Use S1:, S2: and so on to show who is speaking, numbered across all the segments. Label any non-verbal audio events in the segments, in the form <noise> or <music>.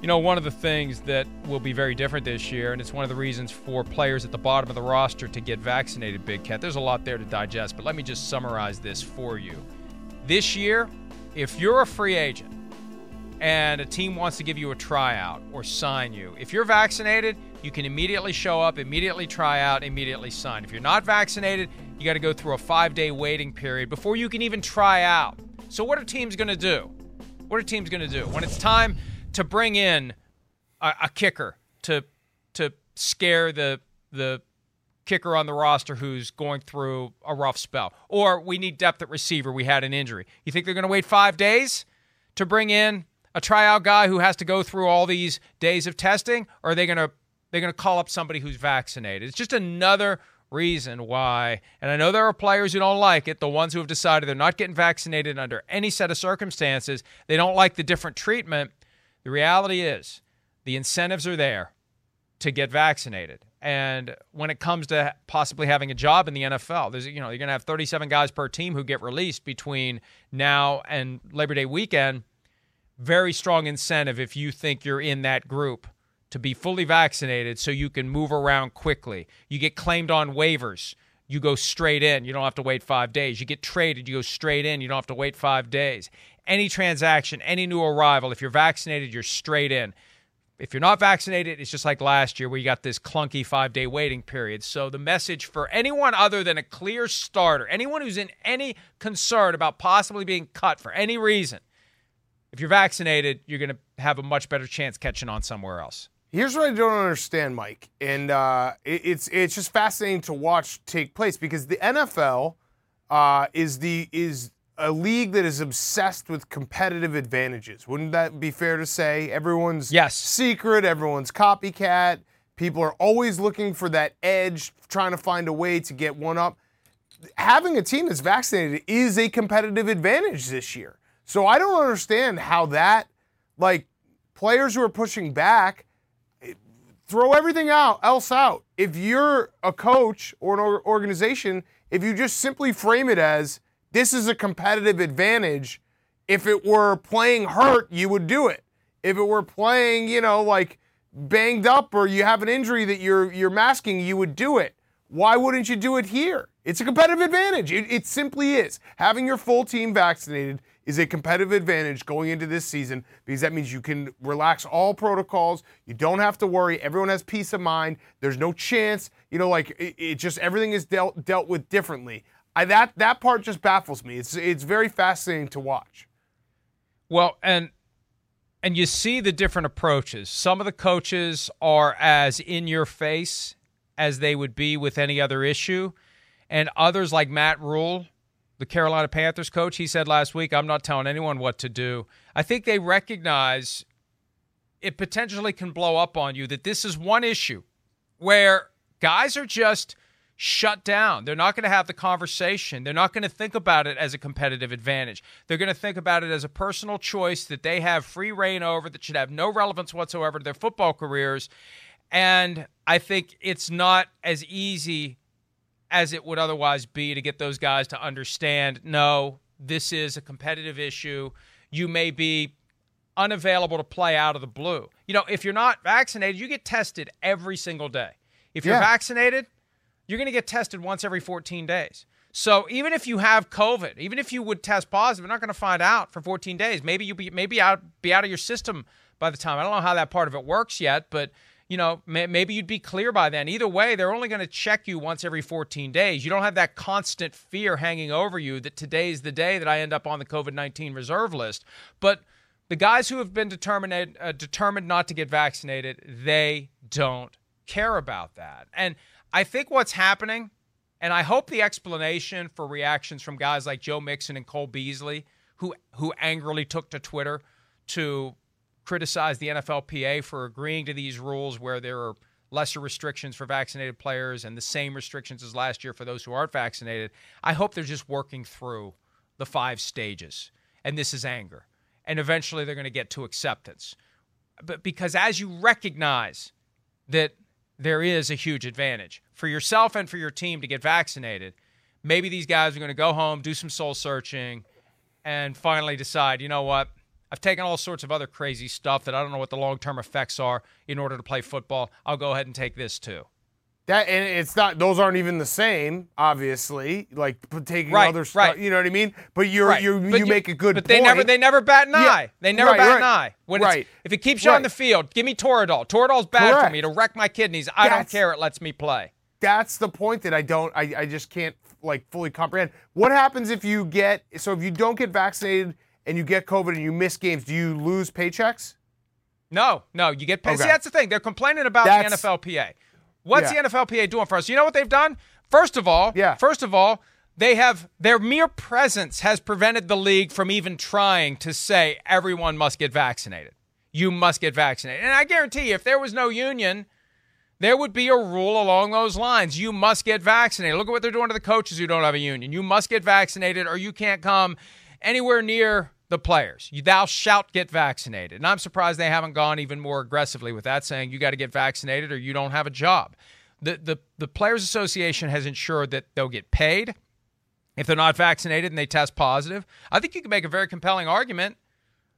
S1: You know, one of the things that will be very different this year, and it's one of the reasons for players at the bottom of the roster to get vaccinated, Big Cat. There's a lot there to digest, but let me just summarize this for you. This year, if you're a free agent and a team wants to give you a tryout or sign you, if you're vaccinated, you can immediately show up, immediately try out, immediately sign. If you're not vaccinated, you got to go through a five day waiting period before you can even try out. So, what are teams going to do? What are teams going to do? When it's time to bring in a, a kicker to to scare the the kicker on the roster who's going through a rough spell, or we need depth at receiver. We had an injury. You think they're going to wait five days to bring in a tryout guy who has to go through all these days of testing, or are they going to they're going to call up somebody who's vaccinated? It's just another reason why. And I know there are players who don't like it, the ones who have decided they're not getting vaccinated under any set of circumstances. They don't like the different treatment. The reality is, the incentives are there to get vaccinated. And when it comes to possibly having a job in the NFL, there's you know you're going to have 37 guys per team who get released between now and Labor Day weekend. Very strong incentive if you think you're in that group to be fully vaccinated so you can move around quickly. You get claimed on waivers, you go straight in. You don't have to wait 5 days. You get traded, you go straight in. You don't have to wait 5 days any transaction, any new arrival, if you're vaccinated, you're straight in. If you're not vaccinated, it's just like last year where you got this clunky five day waiting period. So, the message for anyone other than a clear starter, anyone who's in any concern about possibly being cut for any reason, if you're vaccinated, you're going to have a much better chance catching on somewhere else.
S2: Here's what I don't understand, Mike, and uh, it, it's it's just fascinating to watch take place because the NFL uh, is the is a league that is obsessed with competitive advantages. Wouldn't that be fair to say? Everyone's
S1: yes.
S2: secret, everyone's copycat. People are always looking for that edge, trying to find a way to get one up. Having a team that's vaccinated is a competitive advantage this year. So I don't understand how that, like, players who are pushing back, eh, throw everything out else out. If you're a coach or an organization, if you just simply frame it as this is a competitive advantage. If it were playing hurt, you would do it. If it were playing, you know, like banged up or you have an injury that you're you're masking, you would do it. Why wouldn't you do it here? It's a competitive advantage. It, it simply is. Having your full team vaccinated is a competitive advantage going into this season because that means you can relax all protocols. You don't have to worry. Everyone has peace of mind. There's no chance, you know, like it, it just everything is dealt dealt with differently. I, that that part just baffles me. It's it's very fascinating to watch.
S1: Well, and and you see the different approaches. Some of the coaches are as in your face as they would be with any other issue, and others like Matt Rhule, the Carolina Panthers coach, he said last week, "I'm not telling anyone what to do." I think they recognize it potentially can blow up on you that this is one issue where guys are just shut down. They're not going to have the conversation. They're not going to think about it as a competitive advantage. They're going to think about it as a personal choice that they have free reign over that should have no relevance whatsoever to their football careers. And I think it's not as easy as it would otherwise be to get those guys to understand no, this is a competitive issue. You may be unavailable to play out of the blue. You know, if you're not vaccinated, you get tested every single day. If you're
S2: Yeah.
S1: vaccinated, you're going to get tested once every 14 days. So even if you have COVID, even if you would test positive, you're not going to find out for 14 days. Maybe you be maybe out be out of your system by the time. I don't know how that part of it works yet, but you know may, maybe you'd be clear by then. Either way, they're only going to check you once every 14 days. You don't have that constant fear hanging over you that today's the day that I end up on the COVID-19 reserve list. But the guys who have been determined uh, determined not to get vaccinated, they don't care about that. And I think what's happening, and I hope the explanation for reactions from guys like Joe Mixon and Cole Beasley, who who angrily took to Twitter to criticize the NFLPA for agreeing to these rules where there are lesser restrictions for vaccinated players and the same restrictions as last year for those who aren't vaccinated. I hope they're just working through the five stages. And this is anger. And eventually they're going to get to acceptance. But because as you recognize that there is a huge advantage for yourself and for your team to get vaccinated, maybe these guys are going to go home, do some soul searching, and finally decide, you know what? I've taken all sorts of other crazy stuff that I don't know what the long term effects are in order to play football. I'll go ahead and take this too.
S2: That and it's not; those aren't even the same, obviously. Like taking
S1: Right,
S2: other stuff,
S1: right.
S2: you know what I mean. But you're
S1: Right.
S2: you you make a good
S1: But
S2: point.
S1: they never they never bat an
S2: Yeah.
S1: eye. They never bat an eye. When
S2: Right.
S1: it's, if it keeps you on the field, give me Toradol. Toradol's bad for
S2: Correct.
S1: me to wreck my kidneys. I don't care. It lets me play.
S2: that's the point that I don't I, I just can't like fully comprehend. What happens if you get so if you don't get vaccinated and you get COVID and you miss games, do you lose paychecks?
S1: No, no, you get paid. See, that's the thing. They're complaining about
S2: That's-
S1: the NFLPA. What's
S2: Yeah.
S1: the NFLPA doing for us? You know what they've done? First of all,
S2: Yeah.
S1: First of all, they have their mere presence has prevented the league from even trying to say everyone must get vaccinated. You must get vaccinated. And I guarantee you, if there was no union, there would be a rule along those lines. You must get vaccinated. Look at what they're doing to the coaches who don't have a union. You must get vaccinated or you can't come anywhere near the players. Thou shalt get vaccinated. And I'm surprised they haven't gone even more aggressively with that, saying you got to get vaccinated or you don't have a job. The, the, the Players Association has ensured that they'll get paid if they're not vaccinated and they test positive. I think you can make a very compelling argument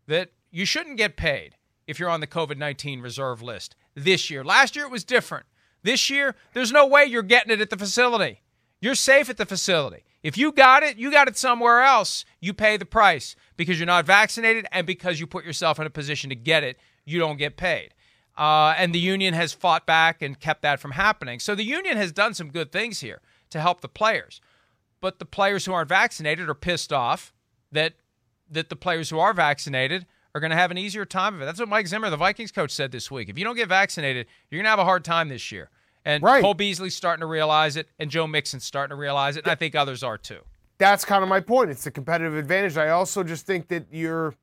S1: that you shouldn't get paid if you're on the COVID 19 reserve list this year. Last year it was different. This year, there's no way you're getting it at the facility. You're safe at the facility. If you got it, you got it somewhere else. You pay the price because you're not vaccinated and because you put yourself in a position to get it, you don't get paid. Uh, and the union has fought back and kept that from happening. So the union has done some good things here to help the players. But the players who aren't vaccinated are pissed off that that the players who are vaccinated are going to have an easier time of it. That's what Mike Zimmer, the Vikings coach, said this week. If you don't get vaccinated, you're going to have a hard time this year. And
S2: Right.
S1: Cole Beasley's starting to realize it, and Joe Mixon's starting to realize it, and I think others are too.
S2: That's kind of my point. It's the competitive advantage. I also just think that you're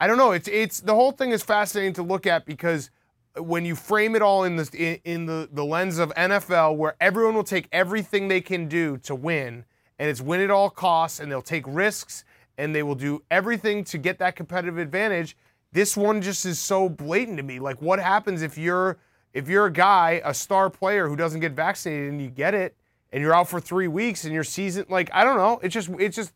S2: I don't know, it's it's the whole thing is fascinating to look at because when you frame it all in the in, in the, the lens of NFL where everyone will take everything they can do to win and it's win at all costs and they'll take risks and they will do everything to get that competitive advantage. This one just is so blatant to me. Like what happens if you're if you're a guy, a star player who doesn't get vaccinated and you get it and you're out for 3 weeks and your season like I don't know, it's just it's just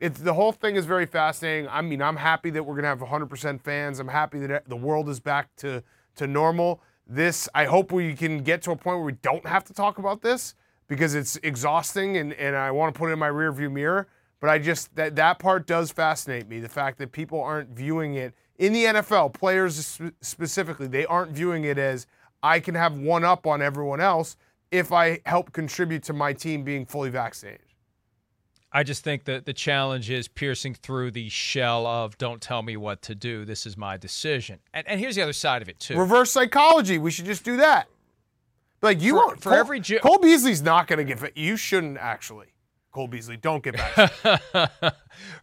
S2: it's the whole thing is very fascinating. I mean, I'm happy that we're gonna have 100% fans. I'm happy that the world is back to to normal. This, I hope we can get to a point where we don't have to talk about this because it's exhausting and, and I want to put it in my rearview mirror. But I just that that part does fascinate me. The fact that people aren't viewing it in the NFL, players sp- specifically, they aren't viewing it as I can have one up on everyone else if I help contribute to my team being fully vaccinated.
S1: I just think that the challenge is piercing through the shell of don't tell me what to do. This is my decision. And, and here's the other side of it, too.
S2: Reverse psychology. We should just do that. Like you
S1: For-
S2: won't.
S1: for
S2: Cole,
S1: every Ju-
S2: Cole Beasley's not going to get. va- You shouldn't actually. Cole Beasley, don't get back. <laughs>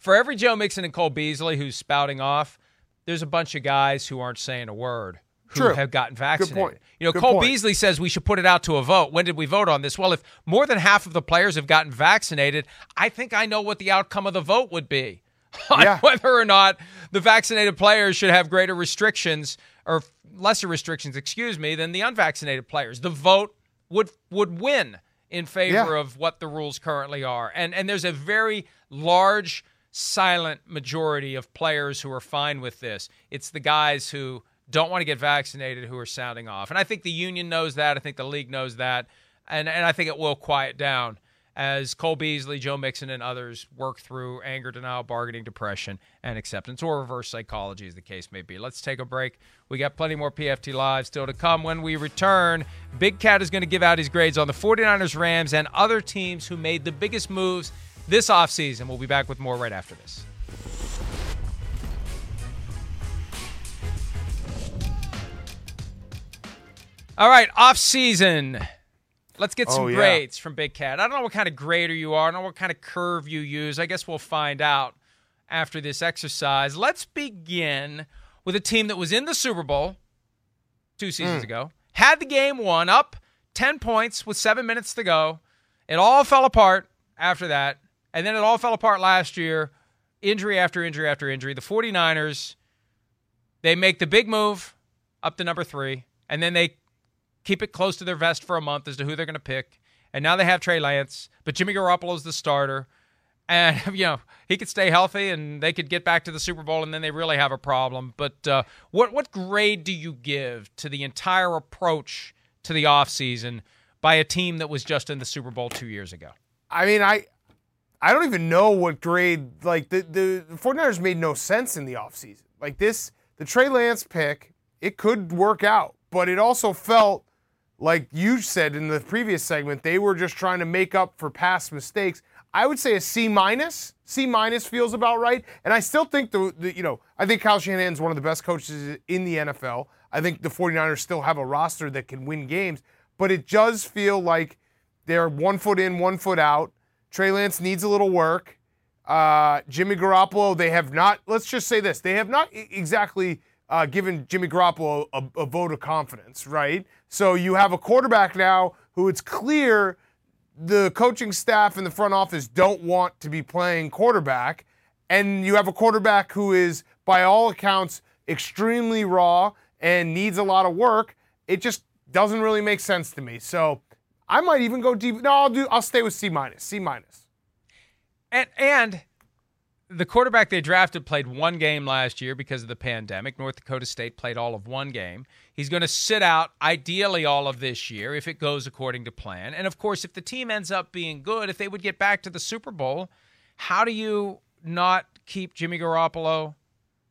S1: For every Joe Mixon and Cole Beasley who's spouting off, there's a bunch of guys who aren't saying a word who
S2: True.
S1: have gotten vaccinated.
S2: point.
S1: You know,
S2: Good
S1: Cole
S2: point.
S1: Beasley says we should put it out to a vote. When did we vote on this? Well, if more than half of the players have gotten vaccinated, I think I know what the outcome of the vote would be <laughs> on
S2: Yeah.
S1: whether or not the vaccinated players should have greater restrictions or lesser restrictions, excuse me, than the unvaccinated players. The vote would would win in favor
S2: Yeah.
S1: of what the rules currently are. And and there's a very large silent majority of players who are fine with this. It's the guys who don't want to get vaccinated who are sounding off. And I think the union knows that. I think the league knows that. And and I think it will quiet down as Cole Beasley, Joe Mixon, and others work through anger, denial, bargaining, depression, and acceptance, or reverse psychology, as the case may be. Let's take a break. We got plenty more PFT Live still to come. When we return, Big Cat is going to give out his grades on the 49ers, Rams, and other teams who made the biggest moves this offseason. We'll be back with more right after this. All right, off season. Let's get some
S2: Oh, yeah.
S1: grades from Big Cat. I don't know what kind of grader you are. I don't know what kind of curve you use. I guess we'll find out after this exercise. Let's begin with a team that was in the Super Bowl two seasons hmm. ago, had the game won, up 10 points with seven minutes to go. It all fell apart after that. And then it all fell apart last year. Injury after injury after injury. The 49ers, they make the big move up to number three, and then they keep it close to their vest for a month as to who they're going to pick. And now they have Trey Lance, but Jimmy Garoppolo's the starter. And, <laughs> you know, he could stay healthy and they could get back to the Super Bowl and then they really have a problem. But uh, what, what grade do you give to the entire approach to the offseason by a team that was just in the Super Bowl two years ago?
S2: I mean, I I don't even know what grade like the, the the 49ers made no sense in the offseason. Like this, the Trey Lance pick, it could work out, but it also felt like you said in the previous segment, they were just trying to make up for past mistakes. I would say a C minus. C minus feels about right. And I still think the, the you know, I think Kyle Shanahan's one of the best coaches in the NFL. I think the 49ers still have a roster that can win games, but it does feel like they're one foot in, one foot out. Trey Lance needs a little work. Uh, Jimmy Garoppolo, they have not, let's just say this, they have not exactly uh, given Jimmy Garoppolo a, a vote of confidence, right? So you have a quarterback now who it's clear the coaching staff and the front office don't want to be playing quarterback. And you have a quarterback who is, by all accounts, extremely raw and needs a lot of work. It just doesn't really make sense to me. So I might even go deep. No, I'll do. I'll stay with C minus. C minus.
S1: And and the quarterback they drafted played one game last year because of the pandemic. North Dakota State played all of one game. He's going to sit out ideally all of this year if it goes according to plan. And of course, if the team ends up being good, if they would get back to the Super Bowl, how do you not keep Jimmy Garoppolo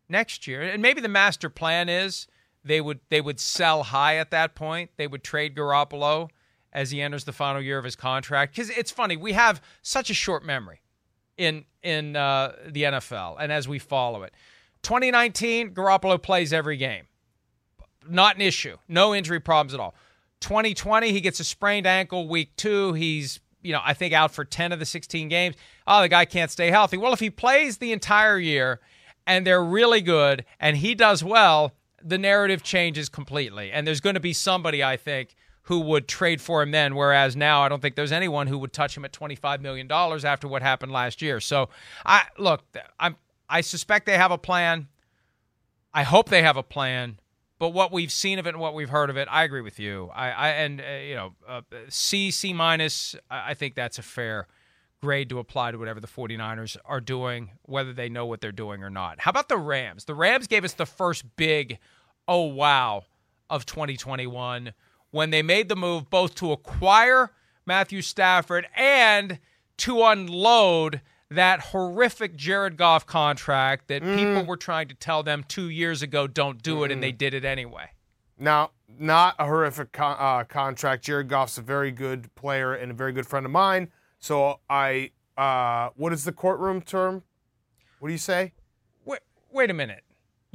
S1: next year? And maybe the master plan is they would they would sell high at that point. They would trade Garoppolo as he enters the final year of his contract because it's funny we have such a short memory in in uh, the NFL and as we follow it. 2019, Garoppolo plays every game. Not an issue. No injury problems at all. 2020, he gets a sprained ankle week two. He's, you know, I think out for 10 of the 16 games. Oh, the guy can't stay healthy. Well, if he plays the entire year and they're really good and he does well, the narrative changes completely. And there's going to be somebody, I think, who would trade for him then, whereas now I don't think there's anyone who would touch him at $25 million after what happened last year. So I look, I'm I suspect they have a plan. I hope they have a plan. But what we've seen of it and what we've heard of it, I agree with you. I, I and uh, you know, uh, C, C minus. I I think that's a fair grade to apply to whatever the 49ers are doing, whether they know what they're doing or not. How about the Rams? The Rams gave us the first big, oh wow, of 2021 when they made the move both to acquire Matthew Stafford and to unload that horrific Jared Goff contract that people were trying to tell them two years ago don't do it, and they did it anyway.
S2: Now, not a horrific con- uh, contract. Jared Goff's a very good player and a very good friend of mine. So I, uh, what is the courtroom term? What do you say?
S1: Wait, wait a minute.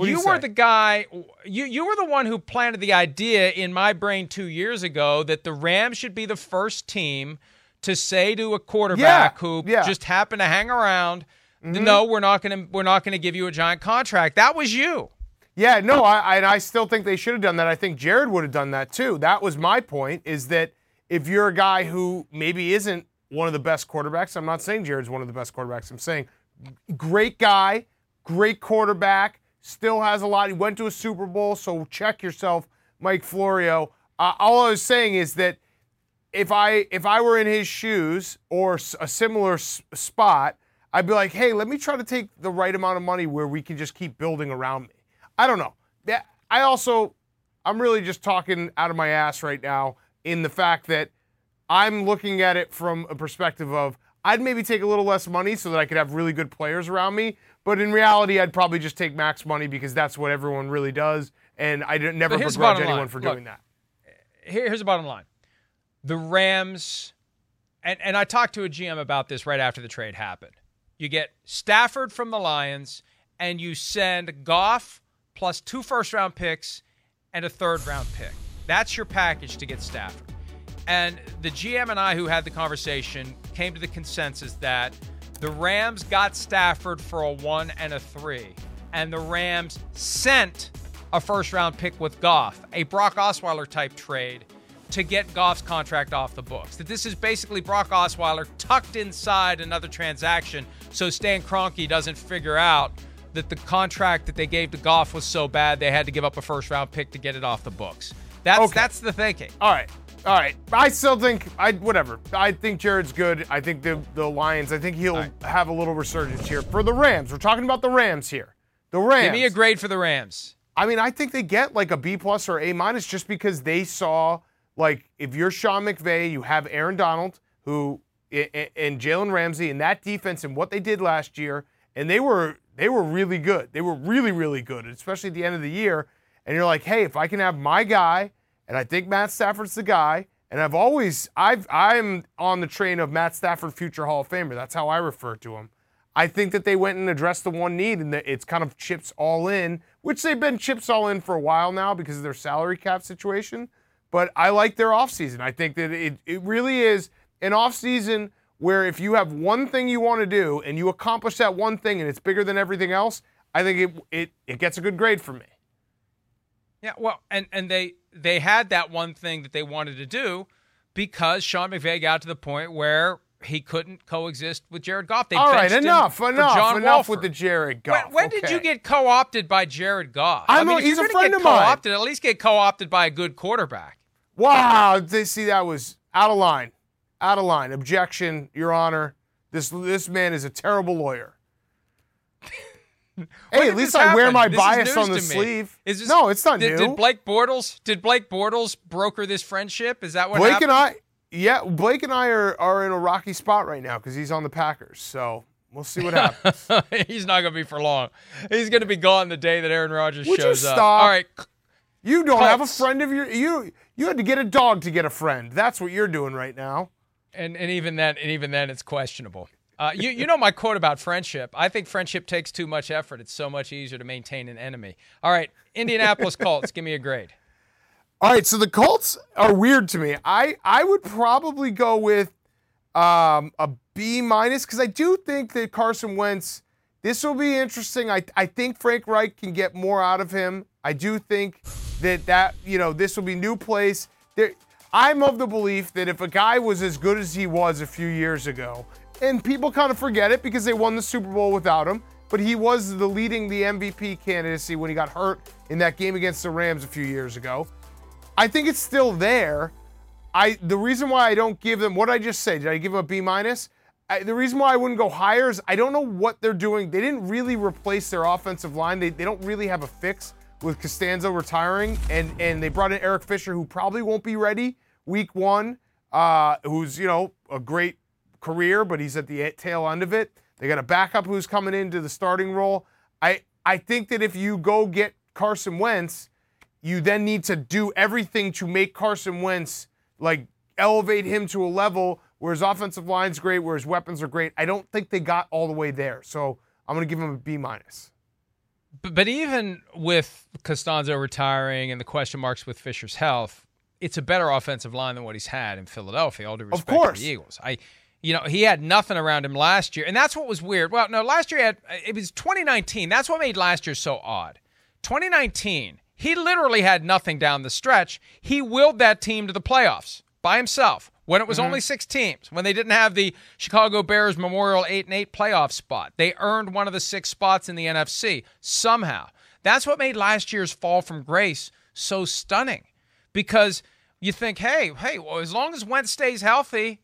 S2: What
S1: you
S2: you
S1: were the guy. You you were the one who planted the idea in my brain two years ago that the Rams should be the first team to say to a quarterback
S2: Yeah,
S1: who
S2: yeah.
S1: just happened to hang around, mm-hmm. "No, we're not going to we're not going to give you a giant contract." That was you.
S2: Yeah, no, I, I, I still think they should have done that. I think Jared would have done that too. That was my point. Is that if you're a guy who maybe isn't one of the best quarterbacks, I'm not saying Jared's one of the best quarterbacks. I'm saying mm, great guy, great quarterback, still has a lot. He went to a Super Bowl, so check yourself, Mike Florio. Uh, all I was saying is that if I if I were in his shoes or a similar s- spot, I'd be like, hey, let me try to take the right amount of money where we can just keep building around me. I don't know. Yeah, I also, I'm really just talking out of my ass right now in the fact that I'm looking at it from a perspective of I'd maybe take a little less money so that I could have really good players around me. But in reality, I'd probably just take max money because that's what everyone really does. And I never begrudge anyone
S1: line.
S2: for
S1: Look,
S2: doing that.
S1: Eh, here's the bottom line the Rams, and, and I talked to a GM about this right after the trade happened. You get Stafford from the Lions, and you send Goff plus two first round picks and a third round pick. That's your package to get Stafford. And the GM and I, who had the conversation, came to the consensus that the Rams got Stafford for a one and a three, and the Rams sent a first round pick with Goff, a Brock Osweiler type trade to get Goff's contract off the books. That this is basically Brock Osweiler tucked inside another transaction so Stan Kroenke doesn't figure out that the contract that they gave to Goff was so bad they had to give up a first round pick to get it off the books. That's
S2: Okay.
S1: that's the thinking.
S2: All right. All right. I still think I whatever. I think Jared's good. I think the the Lions, I think he'll
S1: right.
S2: have a little resurgence here. For the Rams, we're talking about the Rams here. The Rams.
S1: Give me a grade for the Rams.
S2: I mean, I think they get like a B plus or A minus just because they saw like if you're Sean McVay, you have Aaron Donald who and Jalen Ramsey and that defense and what they did last year, and they were they were really good. They were really really good, especially at the end of the year. And you're like, hey, if I can have my guy, and I think Matt Stafford's the guy. And I've always I've I'm on the train of Matt Stafford, future Hall of Famer. That's how I refer to him. I think that they went and addressed the one need, and that it's kind of chips all in, which they've been chips all in for a while now because of their salary cap situation. But I like their offseason. I think that it, it really is an offseason where if you have one thing you want to do and you accomplish that one thing and it's bigger than everything else, I think it it, it gets a good grade from me.
S1: Yeah, well, and and they they had that one thing that they wanted to do because Sean McVay got to the point where he couldn't coexist with Jared Goff. They
S2: All right, enough, enough, enough with the Jared
S1: When,
S2: Goff.
S1: when did
S2: okay.
S1: you get co-opted by Jared Goff?
S2: I
S1: I mean, if
S2: he's a friend of mine.
S1: Co-opted, at least get co-opted by a good quarterback.
S2: Wow, they see that was out of line. Out of line. Objection, Your Honor. This this man is a terrible lawyer. Hey, at least I wear my
S1: This
S2: bias on the sleeve.
S1: Is this,
S2: no, it's not
S1: did,
S2: new.
S1: Did Blake Bortles? Did Blake Bortles broker this friendship? Is that what
S2: Blake
S1: happened?
S2: and I, yeah, Blake and I are, are in a rocky spot right now because he's on the Packers. So we'll see what happens. <laughs>
S1: He's not going to be for long. He's going to be gone the day that Aaron Rodgers
S2: Would
S1: shows up. All right.
S2: you don't have a friend of your you. You had to get a dog to get a friend. That's what you're doing right now.
S1: and and even then, and even then, it's questionable. Uh, you you know my quote about friendship. I think friendship takes too much effort. It's so much easier to maintain an enemy. All right, Indianapolis <laughs> Colts, give me a grade.
S2: All right, so the Colts are weird to me. I I would probably go with um, a B minus because I do think that Carson Wentz. This will be interesting. I I think Frank Reich can get more out of him. I do think that that you know this will be new place. There, I'm of the belief that if a guy was as good as he was a few years ago, and people kind of forget it because they won the Super Bowl without him, but he was the leading the MVP candidacy when he got hurt in that game against the Rams a few years ago. I think it's still there. I the reason why I don't give them what I just say. Did I give them a B minus? The reason why I wouldn't go higher is I don't know what they're doing. They didn't really replace their offensive line. They, they don't really have a fix with Castonzo retiring, and and they brought in Eric Fisher, who probably won't be ready week one. Uh, who's you know a great career, but he's at the tail end of it. They got a backup who's coming into the starting role. I I think that if you go get Carson Wentz, you then need to do everything to make Carson Wentz like elevate him to a level where his offensive line's great, where his weapons are great. I don't think they got all the way there. So I'm gonna give him a B minus.
S1: But, even with Castonzo retiring and the question marks with Fisher's health, it's a better offensive line than what he's had in Philadelphia. All due respect
S2: course.
S1: to the Eagles. I, you know, he had nothing around him last year, and that's what was weird. Well, no, last year had, it was 2019. That's what made last year so odd. 2019, he literally had nothing down the stretch. He willed that team to the playoffs by himself when it was mm-hmm. only six teams, when they didn't have the Chicago Bears Memorial 8 and 8 playoff spot. They earned one of the six spots in the NFC somehow. That's what made last year's fall from grace so stunning because you think, hey, hey, well, as long as Wentz stays healthy,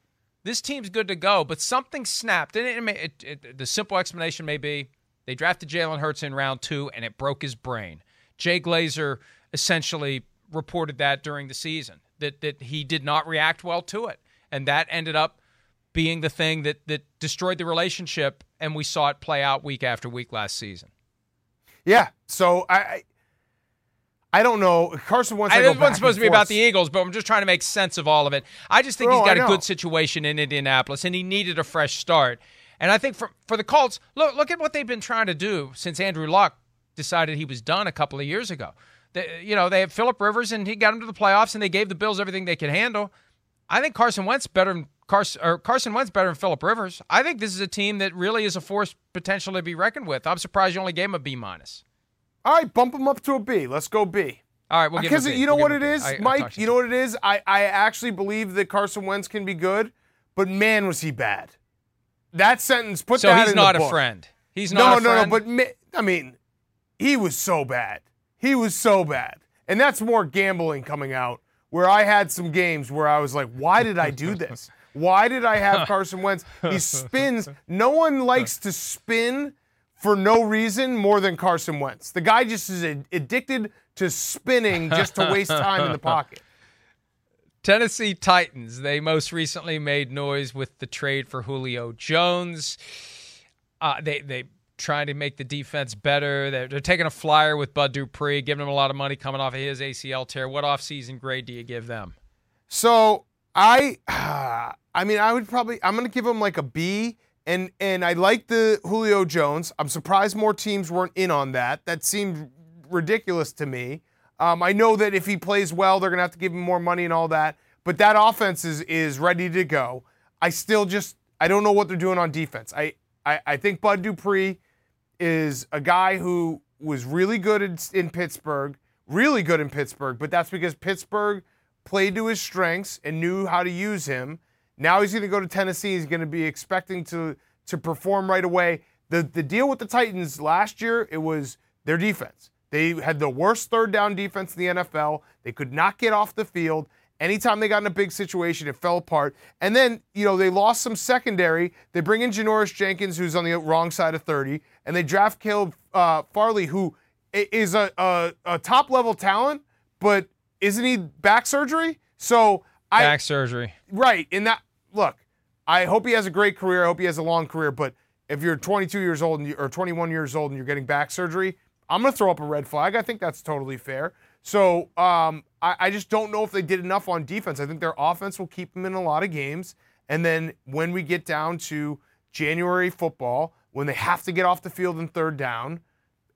S1: this team's good to go. But something snapped. And it, it, it, the simple explanation may be they drafted Jalen Hurts in round two and it broke his brain. Jay Glazer essentially reported that during the season that that he did not react well to it, and that ended up being the thing that that destroyed the relationship, and we saw it play out week after week last season.
S2: Yeah, so I. I don't know. Carson Wentz.
S1: I, I wasn't supposed to be about the Eagles, but I'm just trying to make sense of all of it. I just think he's got a good situation in Indianapolis, and he needed a fresh start. And I think for for the Colts, look look at what they've been trying to do since Andrew Luck decided he was done a couple of years ago. They, you know, they have Philip Rivers and he got them to the playoffs and they gave the Bills everything they could handle. I think Carson Wentz better than Carson or Carson Wentz better than Philip Rivers. I think this is a team that really is a force potential to be reckoned with. I'm surprised you only gave him a B minus.
S2: All right, bump him up to a B. Let's go
S1: B. All right, we'll
S2: because
S1: you
S2: know
S1: we'll
S2: what it is, I, Mike. You know what it is. I I actually believe that Carson Wentz can be good, but man, was he bad. That sentence put
S1: so
S2: that
S1: he's
S2: in
S1: not
S2: the
S1: a friend. He's not
S2: no,
S1: a friend.
S2: No, no, no. But I mean, he was so bad. He was so bad. And that's more gambling coming out where I had some games where I was like, why did I do this? <laughs> Why did I have <laughs> Carson Wentz? He spins. No one likes to spin for no reason more than Carson Wentz. The guy just is addicted to spinning just to waste time in the pocket. <laughs>
S1: Tennessee Titans, they most recently made noise with the trade for Julio Jones. Uh, they they trying to make the defense better. They're, they're, taking a flyer with Bud Dupree, giving him a lot of money coming off of his ACL tear. What offseason grade do you give them?
S2: So I, <sighs> I mean, I would probably I'm going to give them like a B. And and I like the Julio Jones. I'm surprised more teams weren't in on that. That seemed ridiculous to me. Um, I know that if he plays well, they're to have to give him more money and all that. But that offense is is ready to go. I still just I don't know what they're doing on defense. I I, I think Bud Dupree is a guy who was really good in, in Pittsburgh, really good in Pittsburgh, but that's because Pittsburgh played to his strengths and knew how to use him. Now he's going to go to Tennessee. He's going to be expecting to to perform right away. The the deal with the Titans last year, it was their defense. They had the worst third down defense in the NFL. They could not get off the field. Anytime they got in a big situation, it fell apart. And then, you know, they lost some secondary. They bring in Janoris Jenkins, who's on the wrong side of 30, and they draft Caleb uh, Farley, who is a, a, a top level talent, but isn't he back surgery? So
S1: I back surgery,
S2: right? In that look, I hope he has a great career. I hope he has a long career. But if you're 22 years old you, or 21 years old and you're getting back surgery, I'm going to throw up a red flag. I think that's totally fair. So um, I, I, just don't know if they did enough on defense. I think their offense will keep them in a lot of games. And then when we get down to January football, when they have to get off the field in third down,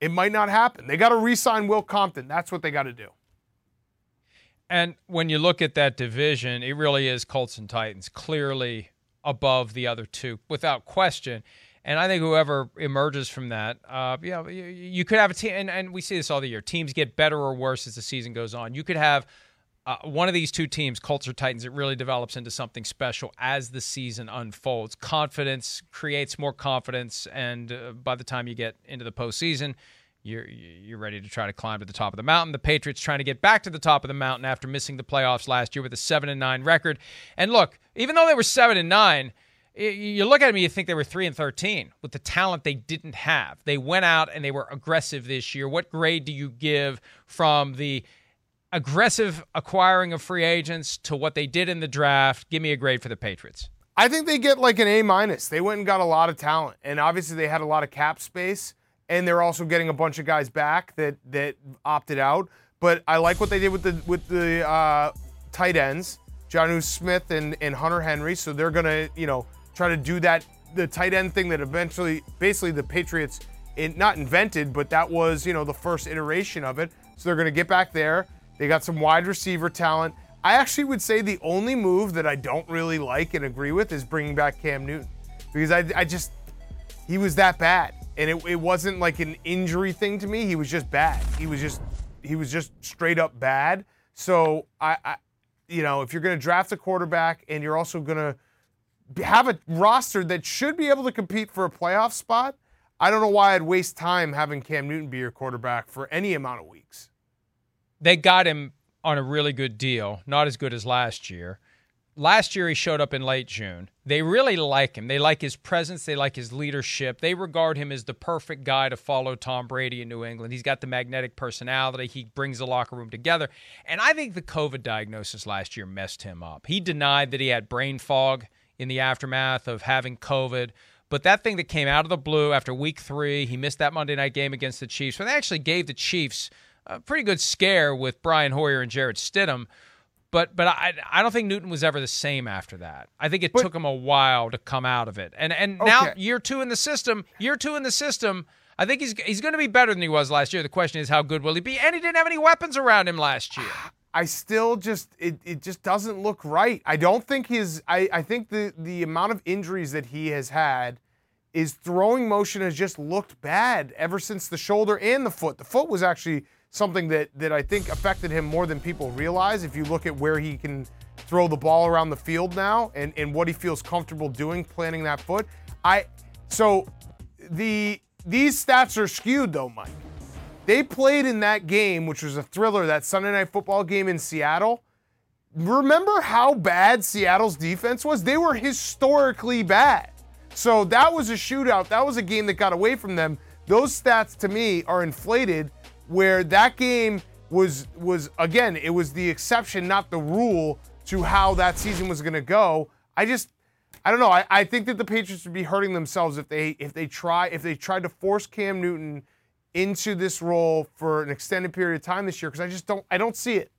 S2: it might not happen. They got to re sign Will Compton. That's what they got to do.
S1: And when you look at that division, it really is Colts and Titans clearly above the other two, without question. And I think whoever emerges from that, uh, yeah, you, you could have a team, and, and we see this all the year. Teams get better or worse as the season goes on. You could have uh, one of these two teams, Colts or Titans, it really develops into something special as the season unfolds. Confidence creates more confidence, and uh, by the time you get into the postseason, you're you're ready to try to climb to the top of the mountain. The Patriots trying to get back to the top of the mountain after missing the playoffs last year with a seven and nine record. And look, even though they were seven and nine you look at them, you think they were three and thirteen with the talent they didn't have. They went out and they were aggressive this year. What grade do you give from the aggressive acquiring of free agents to what they did in the draft? Give me a grade for the Patriots.
S2: I think they get like an A minus. They went and got a lot of talent, and obviously they had a lot of cap space, and they're also getting a bunch of guys back that that opted out. But I like what they did with the with the uh, tight ends, Jonnu Smith and and Hunter Henry. So they're gonna you know try to do that the tight end thing that eventually basically the Patriots in, not invented, but that was you know the first iteration of it. So they're to get back there. They got some wide receiver talent. I actually would say the only move that I don't really like and agree with is bringing back Cam Newton because I, I just he was that bad. And it, it wasn't like an injury thing to me. He was just bad. He was just he was just straight up bad. So I, I you know, if you're going to draft a quarterback and you're also going to have a roster that should be able to compete for a playoff spot, I don't know why I'd waste time having Cam Newton be your quarterback for any amount of weeks.
S1: They got him on a really good deal, not as good as last year. Last year, he showed up in late June. They really like him. They like his presence. They like his leadership. They regard him as the perfect guy to follow Tom Brady in New England. He's got the magnetic personality. He brings the locker room together. And I think the COVID diagnosis last year messed him up. He denied that he had brain fog in the aftermath of having COVID. But that thing that came out of the blue after week three, he missed that Monday night game against the Chiefs. When they actually gave the Chiefs a pretty good scare with Brian Hoyer and Jarrett Stidham. But but I I don't think Newton was ever the same after that. I think it but, took him a while to come out of it. And and okay. now year two in the system, year two in the system, I think he's he's going to be better than he was last year. The question is how good will he be? And he didn't have any weapons around him last year. <sighs>
S2: I still just it, it just doesn't look right. I don't think his I, I think the the amount of injuries that he has had is throwing motion has just looked bad ever since the shoulder and the foot. The foot was actually something that, that I think affected him more than people realize. If you look at where he can throw the ball around the field now and, and what he feels comfortable doing, planting that foot. I so the these stats are skewed though, Mike. They played in that game, which was a thriller, that Sunday night football game in Seattle. Remember how bad Seattle's defense was? They were historically bad. So that was a shootout. That was a game that got away from them. Those stats to me are inflated where that game was was again, it was the exception, not the rule to how that season was going to go. I just I don't know. I, I think that the Patriots would be hurting themselves if they if they try if they tried to force Cam Newton into this role for an extended period of time this year because I just don't I don't see it.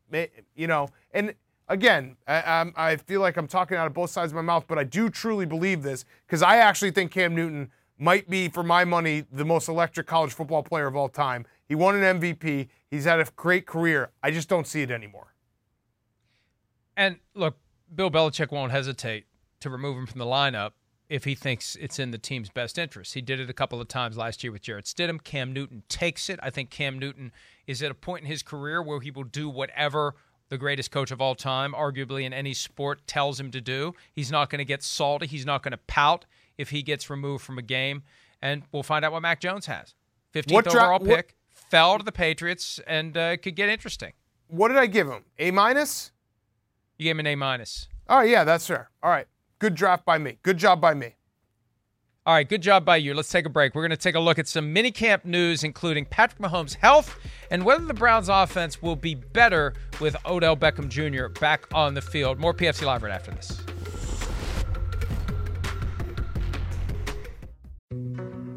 S2: You know, and again, I, I feel like I'm talking out of both sides of my mouth, but I do truly believe this because I actually think Cam Newton might be, for my money, the most electric college football player of all time. He won an MVP. He's had a great career. I just don't see it anymore.
S1: And look, Bill Belichick won't hesitate to remove him from the lineup if he thinks it's in the team's best interest. He did it a couple of times last year with Jarrett Stidham. Cam Newton takes it. I think Cam Newton is at a point in his career where he will do whatever the greatest coach of all time, arguably in any sport, tells him to do. He's not going to get salty. He's not going to pout if he gets removed from a game. And we'll find out what Mac Jones has. 15th what overall pick, fell to the Patriots, and uh, could get interesting.
S2: What did I give him? A minus?
S1: You gave him an A minus.
S2: Oh, yeah, that's fair. All right. Good draft by me. Good job by me.
S1: All right, good job by you. Let's take a break. We're going to take a look at some minicamp news, including Patrick Mahomes' health and whether the Browns' offense will be better with Odell Beckham Jr. back on the field. More PFT Live right after this.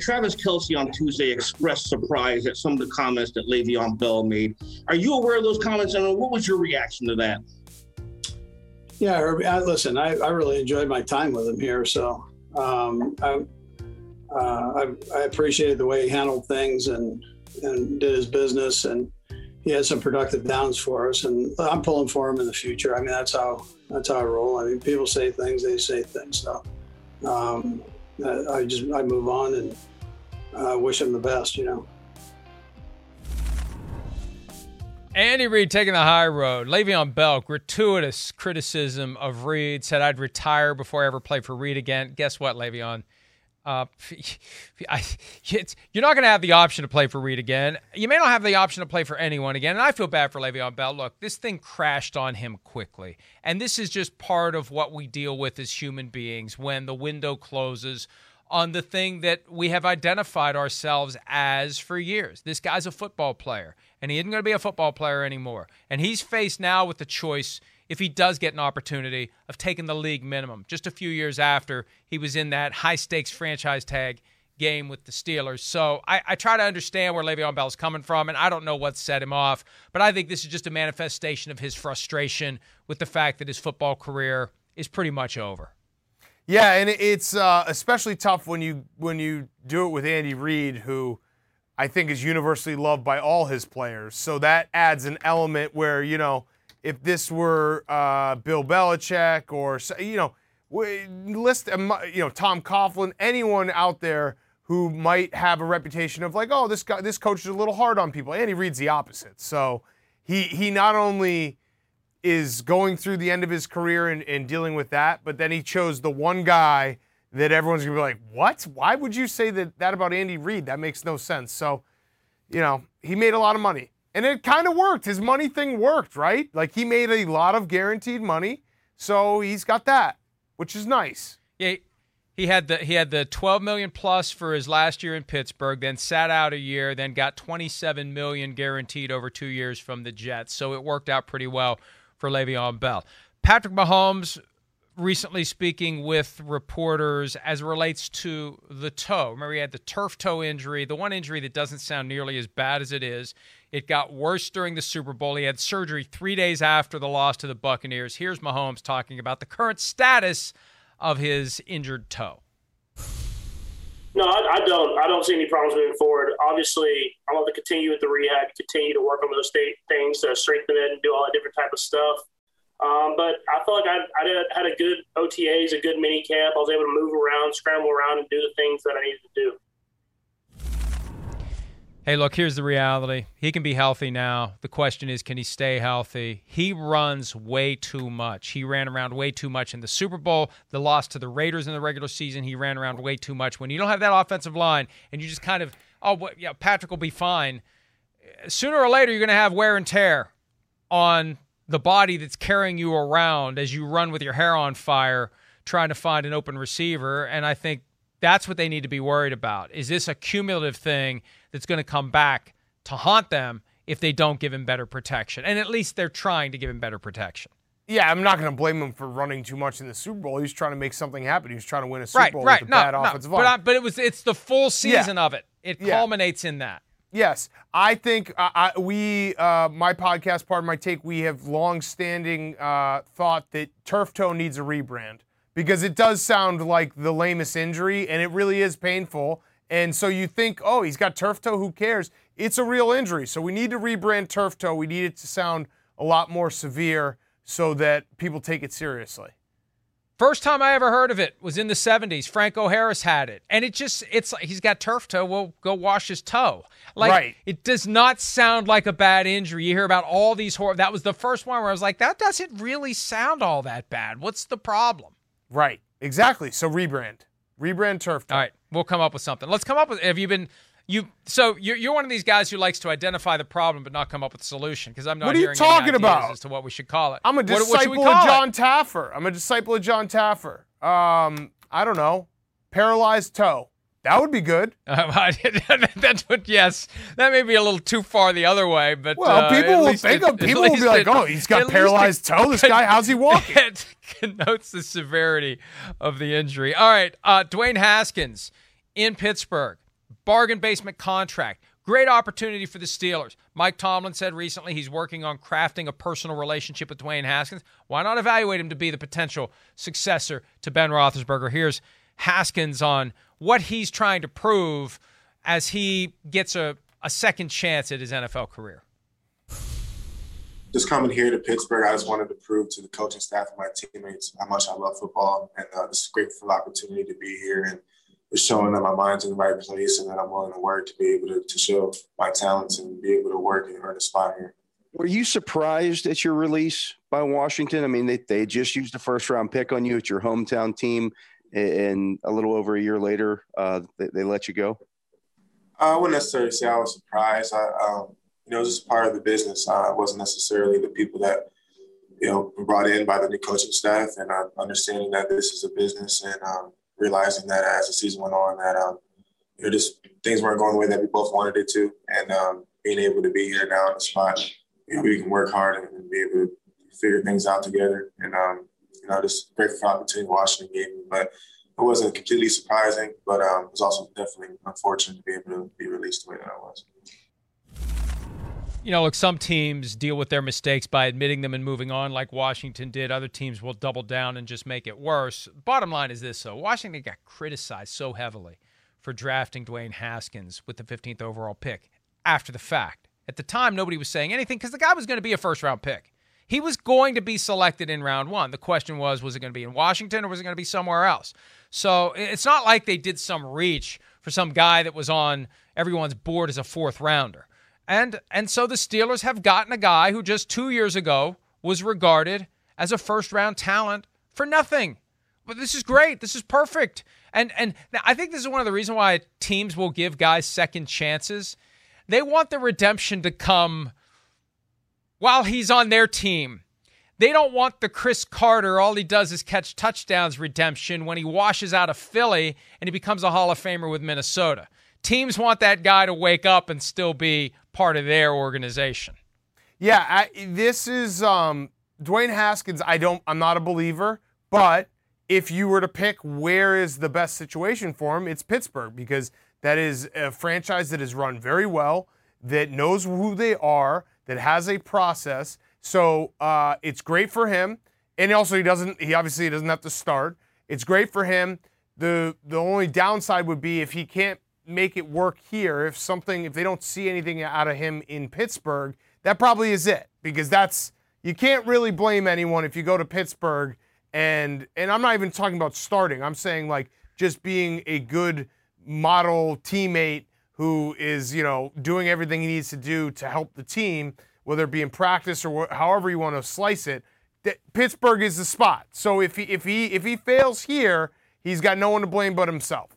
S3: Travis Kelce on Tuesday expressed surprise at some of the comments that Le'Veon Bell made. Are you aware of those comments, and what was your reaction to that?
S4: Yeah, I, listen, I, I really enjoyed my time with him here, so Um, I, uh, I, appreciated the way he handled things and and did his business, and he had some productive downs for us. And I'm pulling for him in the future. I mean, that's how that's how I roll. I mean, people say things, they say things. So um, I just I move on and uh, wish him the best. You know.
S1: Andy Reid taking the high road. Le'Veon Bell, gratuitous criticism of Reid, said I'd retire before I ever play for Reid again. Guess what, Le'Veon? Uh, <laughs> I, you're not going to have the option to play for Reid again. You may not have the option to play for anyone again. And I feel bad for Le'Veon Bell. Look, this thing crashed on him quickly. And this is just part of what we deal with as human beings when the window closes on the thing that we have identified ourselves as for years. This guy's a football player, and he isn't going to be a football player anymore. And he's faced now with the choice, if he does get an opportunity, of taking the league minimum. Just a few years after he was in that high stakes franchise tag game with the Steelers. So I, I try to understand where Le'Veon is coming from, and I don't know what set him off, but I think this is just a manifestation of his frustration with the fact that his football career is pretty much over.
S2: Yeah, and it's uh, especially tough when you when you do it with Andy Reid, who I think is universally loved by all his players. So that adds an element where you know if this were uh, Bill Belichick or you know list you know Tom Coughlin, anyone out there who might have a reputation of like, oh, this guy, this coach is a little hard on people. Andy Reid's the opposite. So he he not only is going through the end of his career and, and dealing with that, but then he chose the one guy that everyone's gonna be like, what? Why would you say that that about Andy Reid? That makes no sense. So, you know, he made a lot of money. And it kind of worked. His money thing worked, right? Like he made a lot of guaranteed money. So he's got that, which is nice.
S1: Yeah, he had the he had the 12 million plus for his last year in Pittsburgh, then sat out a year, then got 27 million guaranteed over 2 years from the Jets. So it worked out pretty well for Le'Veon Bell. Patrick Mahomes recently speaking with reporters as relates to the toe. Remember, he had the turf toe injury, the one injury that doesn't sound nearly as bad as it is. It got worse during the Super Bowl. He had surgery three days after the loss to the Buccaneers. Here's Mahomes talking about the current status of his injured toe.
S5: No, I, I, don't. I don't see any problems moving forward. Obviously, I want to continue with the rehab, continue to work on those things to strengthen it and do all that different type of stuff. Um, but I felt like I, I did, had a good OTAs, a good mini camp. I was able to move around, scramble around, and do the things that I needed to do.
S1: Hey, look, here's the reality. He can be healthy now. The question is, can he stay healthy? He runs way too much. He ran around way too much in the Super Bowl. The loss to the Raiders in the regular season, he ran around way too much. When you don't have that offensive line and you just kind of, oh, yeah, Patrick will be fine. Sooner or later, you're going to have wear and tear on the body that's carrying you around as you run with your hair on fire trying to find an open receiver. And I think that's what they need to be worried about. Is this a cumulative thing that's going to come back to haunt them if they don't give him better protection? And at least they're trying to give him better protection.
S2: Yeah, I'm not going to blame him for running too much in the Super Bowl. He was trying to make something happen. He was trying to win a Super
S1: right,
S2: Bowl
S1: right.
S2: with a
S1: no,
S2: bad
S1: no,
S2: offensive
S1: but,
S2: line.
S1: but it was it's the full season
S2: yeah.
S1: of it. It
S2: yeah.
S1: culminates in that.
S2: Yes, I think uh, I, we, uh, my podcast, part of my take, we have long-standing uh, thought that turf toe needs a rebrand because it does sound like the lamest injury, and it really is painful. And so you think, oh, he's got turf toe, who cares? It's a real injury. So we need to rebrand turf toe. We need it to sound a lot more severe so that people take it seriously.
S1: First time I ever heard of it was in the 70s. Franco Harris had it. And it just, it's like he's got turf toe. Well, go wash his toe. Like,
S2: right.
S1: it does not sound like a bad injury. You hear about all these horror. That was the first one where I was like, that doesn't really sound all that bad. What's the problem?
S2: Right. Exactly. So rebrand. Rebrand turf toe.
S1: All right. We'll come up with something. Let's come up with, have you been, you so you're, you're one of these guys who likes to identify the problem but not come up with a solution because I'm not.
S2: What are you talking about?
S1: As to what we should call it.
S2: I'm a
S1: What- what
S2: disciple
S1: we call
S2: of Jon
S1: it?
S2: Taffer. I'm a disciple of Jon Taffer. Um, I don't know. Paralyzed toe. That would be good.
S1: Uh, <laughs> that's what. Yes, that may be a little too far the other way, but
S2: Well,
S1: uh,
S2: people will think
S1: it-
S2: of <laughs> people will be like,
S1: it-
S2: "Oh, he's got paralyzed toe. This <laughs> guy, how's he walking?"
S1: It connotes the severity of the injury. All right, uh, Dwayne Haskins in Pittsburgh, bargain basement contract. Great opportunity for the Steelers. Mike Tomlin said recently he's working on crafting a personal relationship with Dwayne Haskins. Why not evaluate him to be the potential successor to Ben Roethlisberger? Here's Haskins on what he's trying to prove as he gets a, a second chance at his NFL career?
S6: Just coming here to Pittsburgh, I just wanted to prove to the coaching staff and my teammates how much I love football, and uh, it's a grateful opportunity to be here and just showing that my mind's in the right place and that I'm willing to work to be able to, to show my talents and be able to work and earn a spot here.
S7: Were you surprised at your release by Washington? I mean, they, they just used a first round pick on you at your hometown team, and a little over a year later, uh, they, they, let you go.
S6: I wouldn't necessarily say I was surprised. I, um, you know, it was just part of the business. Uh, wasn't necessarily the people that, you know, were brought in by the new coaching staff, and uh, understanding that this is a business and um, realizing that as the season went on, that um, you know, just things weren't going the way that we both wanted it to, and um, being able to be here now in the spot, you know, we can work hard and, and be able to figure things out together. And um, you know, just grateful for the opportunity Washington gave me, but it wasn't completely surprising, but um, it was also definitely unfortunate to be able to be released the way that I was.
S1: You know, look, some teams deal with their mistakes by admitting them and moving on, like Washington did. Other teams will double down and just make it worse. Bottom line is this, though Washington got criticized so heavily for drafting Dwayne Haskins with the 15th overall pick after the fact. At the time, nobody was saying anything because the guy was going to be a first round pick. He was going to be selected in round one. The question was, was it going to be in Washington or was it going to be somewhere else? So it's not like they did some reach for some guy that was on everyone's board as a fourth rounder. And and so the Steelers have gotten a guy who just 2 years ago was regarded as a first round talent for nothing. But this is great. This is perfect. And and I think this is one of the reasons why teams will give guys second chances. They want the redemption to come while he's on their team. They don't want the Cris Carter, all he does is catch touchdowns redemption when he washes out of Philly and he becomes a Hall of Famer with Minnesota. Teams want that guy to wake up and still be part of their organization.
S2: Yeah, I, this is um, Dwayne Haskins. I don't. I'm not a believer, but if you were to pick where is the best situation for him, it's Pittsburgh because that is a franchise that is run very well, that knows who they are, that has a process. So uh, it's great for him, and also he doesn't. He obviously doesn't have to start. It's great for him. the The only downside would be if he can't make it work here. If something, if they don't see anything out of him in Pittsburgh, that probably is it because that's you can't really blame anyone if you go to Pittsburgh and and I'm not even talking about starting. I'm saying like just being a good model teammate who is, you know, doing everything he needs to do to help the team, whether it be in practice or wh- however you want to slice it. That Pittsburgh is the spot. So if he if he if he fails here, he's got no one to blame but himself.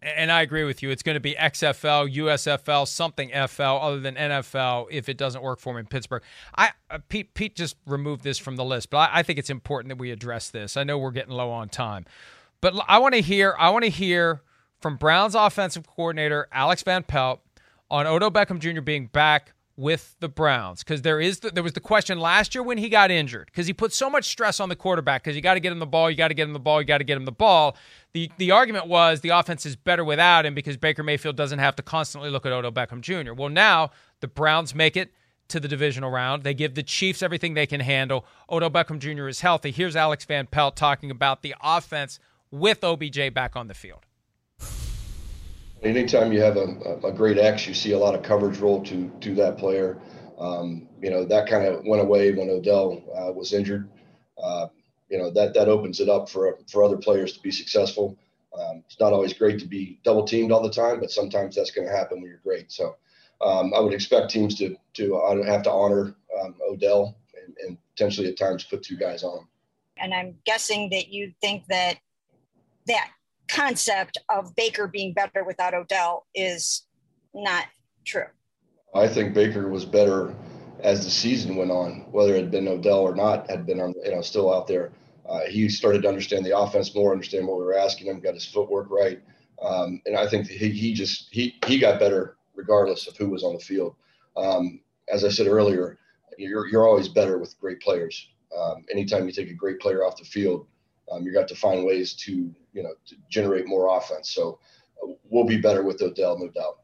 S1: And I agree with you. It's going to be XFL, USFL, something FL other than NFL if it doesn't work for him in Pittsburgh. I uh, Pete Pete just removed this from the list, but I, I think it's important that we address this. I know we're getting low on time, but I want to hear I want to hear from Browns offensive coordinator Alex Van Pelt on Odell Beckham Jr. being back with the Browns because there is the, there was the question last year when he got injured because he put so much stress on the quarterback because you got to get him the ball, you got to get him the ball, you got to get him the ball. The the argument was the offense is better without him because Baker Mayfield doesn't have to constantly look at Odell Beckham Jr. Well, now the Browns make it to the divisional round. They give the Chiefs everything they can handle. Odell Beckham Jr. is healthy. Here's Alex Van Pelt talking about the offense with OBJ back on the field.
S8: Anytime you have a, a great X, you see a lot of coverage roll to to that player. Um, you know that kind of went away when Odell uh, was injured. Uh, you know that that opens it up for for other players to be successful. Um, it's not always great to be double teamed all the time, but sometimes that's going to happen when you're great. So um, I would expect teams to to uh, have to honor um, Odell and, and potentially at times put two guys on.
S9: And I'm guessing that you think that that concept of Baker being better without Odell is not true.
S8: I think Baker was better as the season went on, whether it had been Odell or not, had been on, you know, still out there. Uh, he started to understand the offense more, understand what we were asking him, got his footwork right, um, and I think he he just he he got better regardless of who was on the field. Um, as I said earlier, you're you're always better with great players. Um, anytime you take a great player off the field, um, you got to find ways to you know to generate more offense. So we'll be better with Odell, no doubt.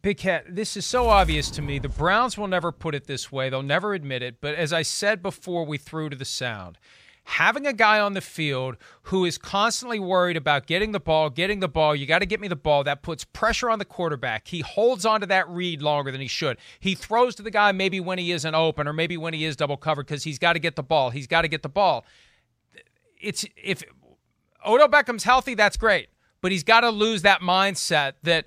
S1: Big Cat, this is so obvious to me. The Browns will never put it this way. They'll never admit it. But as I said before we threw to the sound, having a guy on the field who is constantly worried about getting the ball, getting the ball, you got to get me the ball, that puts pressure on the quarterback. He holds on to that read longer than he should. He throws to the guy maybe when he isn't open or maybe when he is double covered because he's got to get the ball. He's got to get the ball. It's if Odell Beckham's healthy, that's great. But he's got to lose that mindset that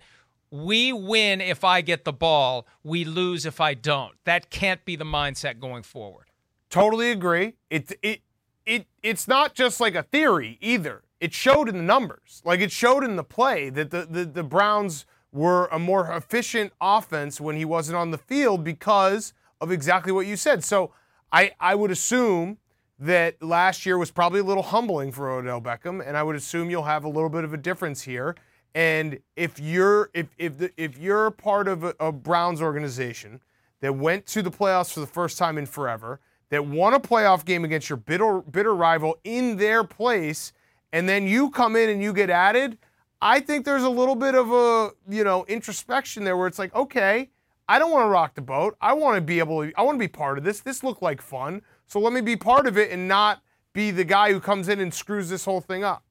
S1: we win if I get the ball, we lose if I don't. That can't be the mindset going forward.
S2: Totally agree. It it it it's not just like a theory either. It showed in the numbers. Like it showed in the play that the, the, the Browns were a more efficient offense when he wasn't on the field because of exactly what you said. So I, I would assume that last year was probably a little humbling for Odell Beckham, and I would assume you'll have a little bit of a difference here. And if you're if if the, if you're part of a, a Browns organization that went to the playoffs for the first time in forever, that won a playoff game against your bitter, bitter rival in their place, and then you come in and you get added, I think there's a little bit of a, you know, introspection there where it's like, okay, I don't want to rock the boat. I want to be able to, I want to be part of this. This looked like fun. So let me be part of it and not be the guy who comes in and screws this whole thing up.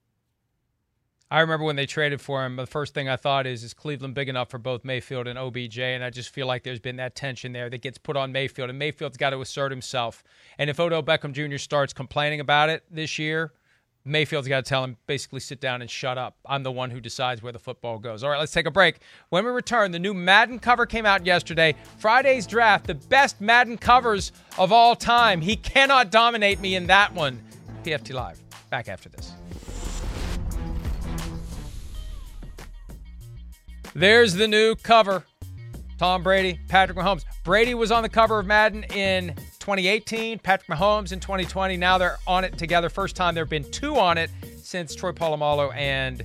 S1: I remember when they traded for him, the first thing I thought is, is Cleveland big enough for both Mayfield and OBJ? And I just feel like there's been that tension there that gets put on Mayfield, and Mayfield's got to assert himself. And if Odell Beckham Jr. starts complaining about it this year, Mayfield's got to tell him basically sit down and shut up. I'm the one who decides where the football goes. All right, let's take a break. When we return, the new Madden cover came out yesterday. Friday's draft, the best Madden covers of all time. He cannot dominate me in that one. PFT Live. Back after this. There's the new cover. Tom Brady, Patrick Mahomes. Brady was on the cover of Madden in 2018, Patrick Mahomes in 2020. Now they're on it together. First time there have been two on it since Troy Polamalu and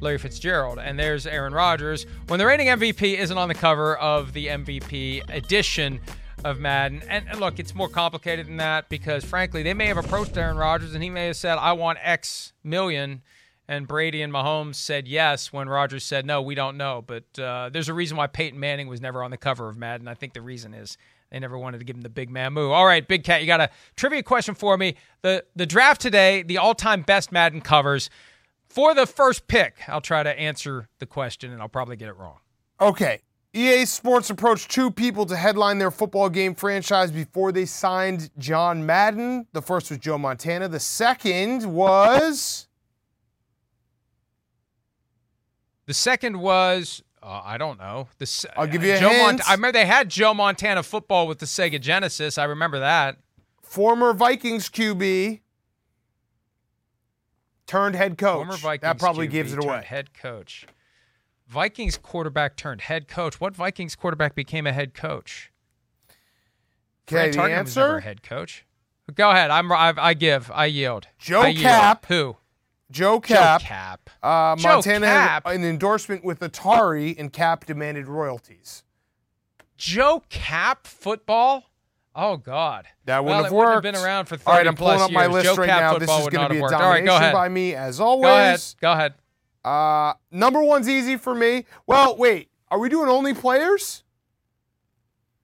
S1: Larry Fitzgerald. And there's Aaron Rodgers. When the reigning MVP isn't on the cover of the MVP edition of Madden. And, look, it's more complicated than that because, frankly, they may have approached Aaron Rodgers and he may have said, I want X million and Brady and Mahomes said yes when Rodgers said no, we don't know. But uh, there's a reason why Peyton Manning was never on the cover of Madden. I think the reason is they never wanted to give him the big man move. All right, Big Cat, you got a trivia question for me. The the draft today, the all-time best Madden covers. For the first pick, I'll try to answer the question and I'll probably get it wrong.
S2: Okay. EA Sports approached two people to headline their football game franchise before they signed John Madden. The first was Joe Montana. The second was
S1: The second was uh, I don't know. The,
S2: I'll give you a
S1: Joe
S2: hint.
S1: Mont- I remember they had Joe Montana football with the Sega Genesis. I remember that.
S2: Former Vikings QB turned head coach.
S1: Former Vikings
S2: that probably
S1: QB
S2: gives it away.
S1: Head coach. Vikings quarterback turned head coach. What Vikings quarterback became a head coach?
S2: Okay, the
S1: Tarkenton was never
S2: answer?
S1: head coach. Go ahead. I'm. I, I give. I yield.
S2: Joe
S1: I yield.
S2: Kapp.
S1: Who?
S2: Joe Kapp.
S1: Joe Kapp.
S2: Uh,
S1: Joe
S2: Montana
S1: Kapp.
S2: had an endorsement with Atari, and Kapp demanded royalties.
S1: Joe Kapp football. Oh God.
S2: That wouldn't have
S1: it wouldn't
S2: worked.
S1: have been around for 30
S2: All right, I'm pulling up my list
S1: Joe
S2: right
S1: Kapp
S2: now. This is going to be a.
S1: All right,
S2: domination
S1: go ahead.
S2: by me, as always.
S1: Go ahead. Go ahead.
S2: Uh, number one's easy for me. Well, wait. Are we doing only players?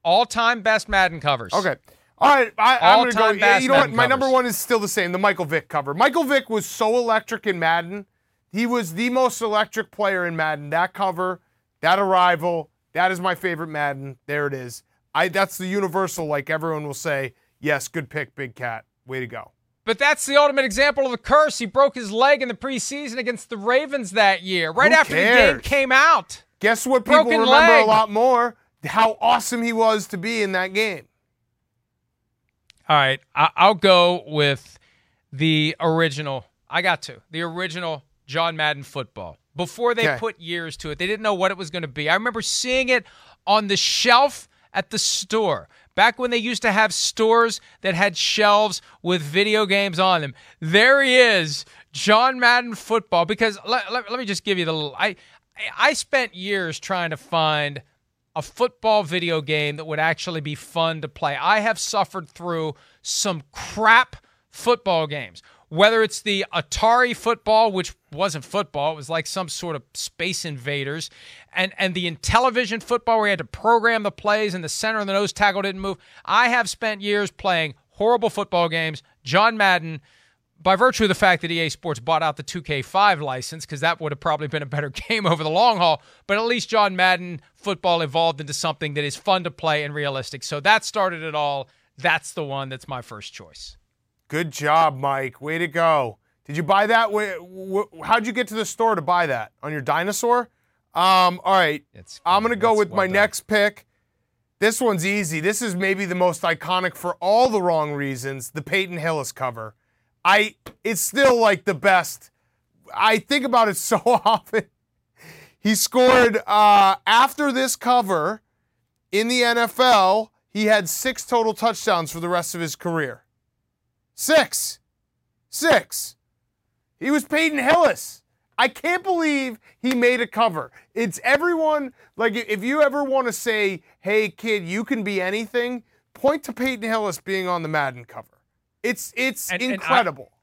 S1: All-time best Madden covers.
S2: Okay. All right, I, I'm going to go. Yeah, you know what? My number one is still the same. The Michael Vick cover. Michael Vick was so electric in Madden. He was the most electric player in Madden. That cover, that arrival, that is my favorite Madden. There it is. I. That's the universal. Like everyone will say, yes, good pick, Big Cat. Way to go.
S1: But that's the ultimate example of a curse. He broke his leg in the preseason against the Ravens that year, right
S2: Who
S1: after the game came out.
S2: Guess what? People
S1: Broken
S2: remember
S1: leg.
S2: a lot more. How awesome he was to be in that game.
S1: All right, I- I'll go with the original. I got to the original John Madden football before they
S2: Okay.
S1: put years to it. They didn't know what it was going to be. I remember seeing it on the shelf at the store back when they used to have stores that had shelves with video games on them. There he is, John Madden football. Because let, let, let me just give you the little. I I spent years trying to find a football video game that would actually be fun to play. I have suffered through some crap football games. Whether it's the Atari football, which wasn't football, it was like some sort of space invaders, and and the Intellivision football where you had to program the plays and the center and the nose tackle didn't move. I have spent years playing horrible football games. John Madden by virtue of the fact that EA Sports bought out the 2K5 license, because that would have probably been a better <laughs> game over the long haul, but at least John Madden football evolved into something that is fun to play and realistic. So that started it all. That's the one that's my first choice.
S2: Good job, Mike. Way to go. Did you buy that? How'd you get to the store to buy that? On your dinosaur? Um, all right. It's, I'm going to go with well my done. next pick. This one's easy. This is maybe the most iconic for all the wrong reasons the Peyton Hillis cover. I it's still like the best. I think about it <laughs> so often. He scored uh, after this cover in the NFL. He had six total touchdowns for the rest of his career. Six, six. He was Peyton Hillis. I can't believe he made a cover. It's everyone, like, if you ever want to say, hey, kid, you can be anything, point to Peyton Hillis being on the Madden cover. It's it's and, incredible.
S1: And I,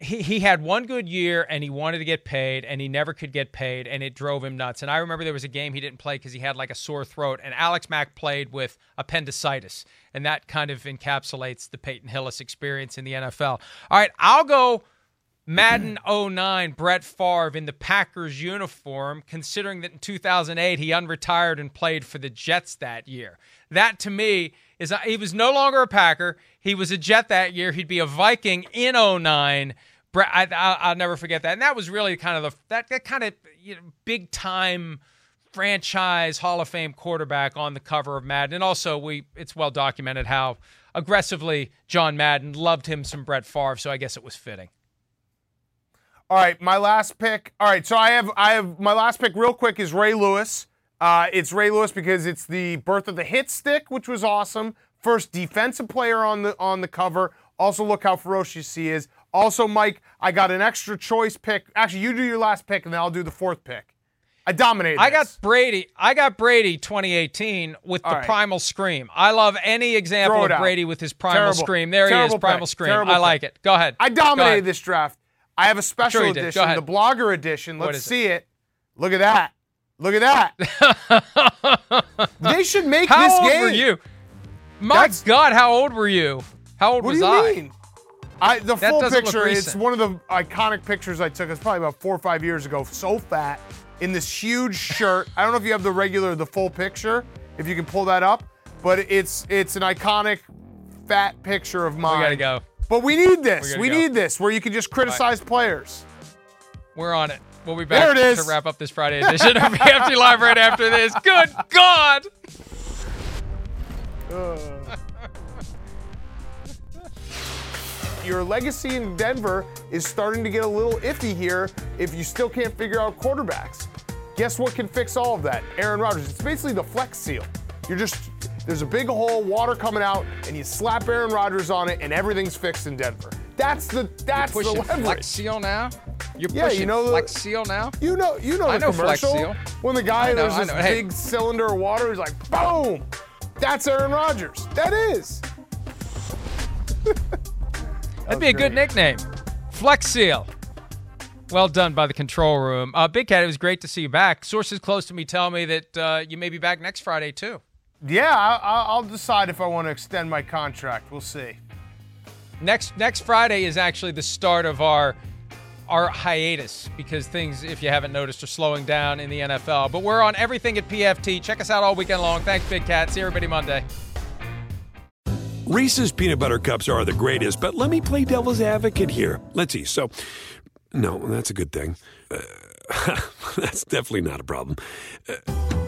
S1: he, he had one good year and he wanted to get paid and he never could get paid and it drove him nuts. And I remember there was a game he didn't play because he had like a sore throat and Alex Mack played with appendicitis. And that kind of encapsulates the Peyton Hillis experience in the NFL. All right, I'll go Madden 09, Brett Favre in the Packers uniform, considering that in 2008 he unretired and played for the Jets that year. That to me is he was no longer a Packer. He was a Jet that year. He'd be a Viking in 09. Brett, I, will never forget that. And that was really kind of the that, that kind of you know, big time franchise Hall of Fame quarterback on the cover of Madden. And also, we it's well documented how aggressively John Madden loved him some Brett Favre. So I guess it was fitting.
S2: All right, my last pick. All right, so I have I have my last pick real quick is Ray Lewis. Uh, it's Ray Lewis because it's the birth of the hit stick, which was awesome. First defensive player on the on the cover. Also, look how ferocious he is. Also, Mike, I got an extra choice pick. Actually, you do your last pick, and then I'll do the fourth pick. I dominated.
S1: I got Brady. I got Brady 2018 with All the right. primal scream. I love any example of Brady with his primal Terrible. scream. There Terrible he is, primal pick. scream. Terrible I like pick. it. Go ahead.
S2: I dominated this draft. I have a special sure edition, the blogger edition. Let's see it? it. Look at that. Look at that. <laughs> they should make
S1: how
S2: this
S1: game.
S2: How
S1: old were you? My That's, God, how old were you? How old
S2: what
S1: was
S2: do you
S1: I?
S2: Mean? I the that full picture. It's one of the iconic pictures I took. It's probably about four or five years ago. So fat in this huge <laughs> shirt. I don't know if you have the regular, the full picture. If you can pull that up, but it's it's an iconic fat picture of mine.
S1: We gotta go.
S2: But we need this. We, need this where you can just criticize right. players.
S1: We're on it. We'll be back there it is. to wrap up this Friday edition of <laughs> PFT Live right after this. Good God.
S2: Your legacy in Denver is starting to get a little iffy here if you still can't figure out quarterbacks. Guess what can fix all of that? Aaron Rodgers. It's basically the flex seal. You're just there's a big hole, water coming out, and you slap Aaron Rodgers on it, and everything's fixed in Denver. That's the that's
S1: You're
S2: the leverage.
S1: Flex Seal now. You're yeah, pushing you know the, Flex Seal now.
S2: You know, you know
S1: I
S2: the
S1: know commercial
S2: Flex Seal. when the guy know, there's this hey. big cylinder of water. He's like, boom. That's Aaron Rodgers. That is. <laughs>
S1: That'd be a good nickname. Flex Seal. Well done by the control room. Uh, Big Cat, it was great to see you back. Sources close to me tell me that uh, you may be back next Friday, too.
S2: Yeah, I, will decide if I want to extend my contract. We'll see.
S1: Next next Friday is actually the start of our our hiatus because things, if you haven't noticed, are slowing down in the NFL. But we're on everything at PFT. Check us out all weekend long. Thanks, Big Cat. See everybody Monday.
S10: Reese's peanut butter cups are the greatest, but let me play devil's advocate here. Let's see. So, no, that's a good thing. Uh, <laughs> that's definitely not a problem. Uh,